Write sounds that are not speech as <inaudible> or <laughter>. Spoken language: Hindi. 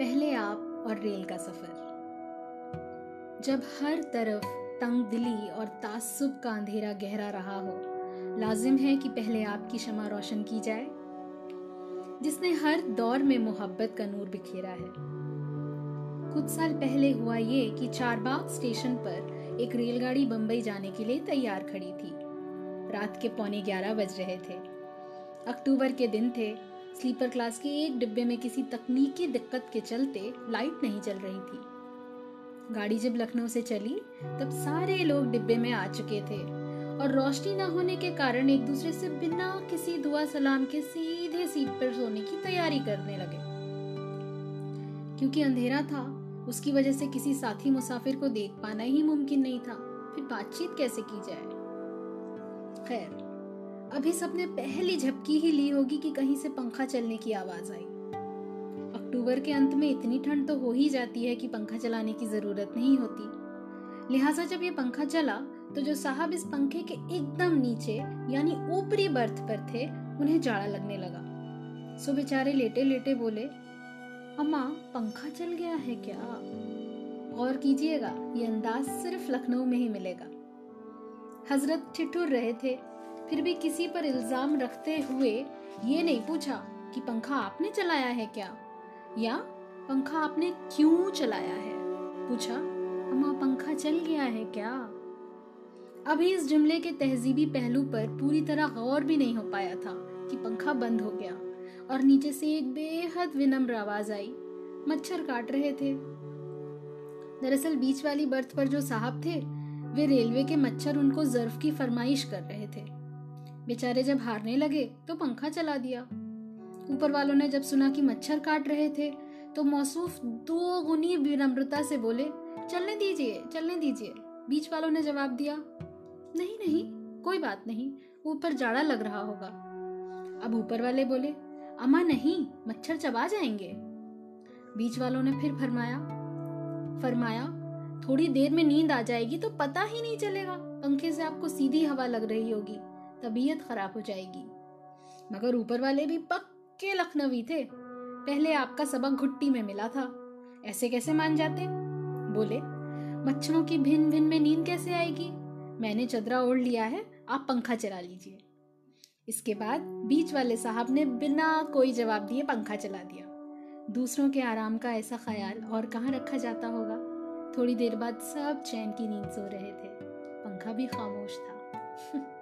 का सफ़र। जब हर तरफ़ तंग दिली और तासुब का अंधेरा गहरा रहा हो, लाजिम है कि पहले आपकी क्षमा रोशन की जाए, जिसने हर दौर में मोहब्बत का नूर बिखेरा है। कुछ साल पहले हुआ ये कि चारबाग स्टेशन पर एक रेलगाड़ी बंबई जाने के लिए तैयार खड़ी थी। रात के पौने ग्यारह बज रहे थे। अक्टूबर के दिन थे। स्लीपर क्लास के एक डिब्बे में किसी तकनीकी दिक्कत के चलते लाइट नहीं चल रही थी। गाड़ी जब लखनऊ से चली, तब सारे लोग डिब्बे में आ चुके थे और रोशनी न होने के कारण एक दूसरे से बिना किसी दुआ सलाम के सीधे सीट पर सोने की तैयारी करने लगे। क्योंकि अंधेरा था, उसकी वजह से किसी साथी मुसाफिर को देख पाना ही मुमकिन नहीं था। फिर बातचीत कैसे की जाए? खैर अभी सबने पहली झपकी ही ली होगी कि कहीं से पंखा चलने की आवाज़ आई। अक्टूबर के अंत में इतनी ठंड तो हो ही जाती है कि पंखा चलाने की ज़रूरत नहीं होती। लिहाजा जब ये पंखा चला तो जो साहब इस पंखे के एकदम नीचे, यानी ऊपरी बर्थ पर थे, उन्हें जाड़ा लगने लगा। सो बेचारे लेटे लेटे बोले, अम्मा, पंखा चल गया है क्या? और कीजिएगा, ये अंदाज सिर्फ़ लखनऊ में ही मिलेगा। हज़रत ठिठुर रहे थे। फिर भी किसी पर इल्ज़ाम रखते हुए ये नहीं पूछा कि पंखा आपने चलाया है क्या? या पंखा आपने क्यों चलाया है? पूछा, अम्मा, पंखा चल गया है क्या? अभी इस जुमले के तहजीबी पहलू पर पूरी तरह गौर भी नहीं हो पाया था कि पंखा बंद हो गया और नीचे से एक बेहद विनम्र आवाज़ आई। मच्छर काट रहे थे। दरअसल बीच वाली बर्थ पर जो साहब थे, वे रेलवे के मच्छर उनको जर्फ की फरमाइश कर रहे थे। बेचारे जब हारने लगे तो पंखा चला दिया। ऊपर वालों ने जब सुना कि मच्छर काट रहे थे तो मौसूफ दो गुनी विनम्रता से बोले, चलने दीजिए चलने दीजिए। बीच वालों ने जवाब दिया, नहीं नहीं, कोई बात नहीं, ऊपर जाड़ा लग रहा होगा। अब ऊपर वाले बोले अमा नहीं, मच्छर चबा जाएँगे। बीच वालों ने फिर फरमाया फरमाया, थोड़ी देर में नींद आ जाएगी तो पता ही नहीं चलेगा, पंखे से आपको सीधी हवा लग रही होगी। तबीयत खराब हो जाएगी। मगर ऊपर वाले भी पक्के लखनवी थे। पहले आपका सबक घुट्टी में मिला था। ऐसे कैसे मान जाते? बोले, मच्छरों की भिन भिन में नींद कैसे आएगी? मैंने चदरा ओढ़ लिया है, आप पंखा चला लीजिए। इसके बाद बीच वाले साहब ने बिना कोई जवाब दिए पंखा चला दिया। दूसरों के आराम का ऐसा ख्याल और कहाँ रखा जाता होगा? थोड़ी देर बाद सब चैन की नींद सो रहे थे। पंखा भी खामोश था। <laughs>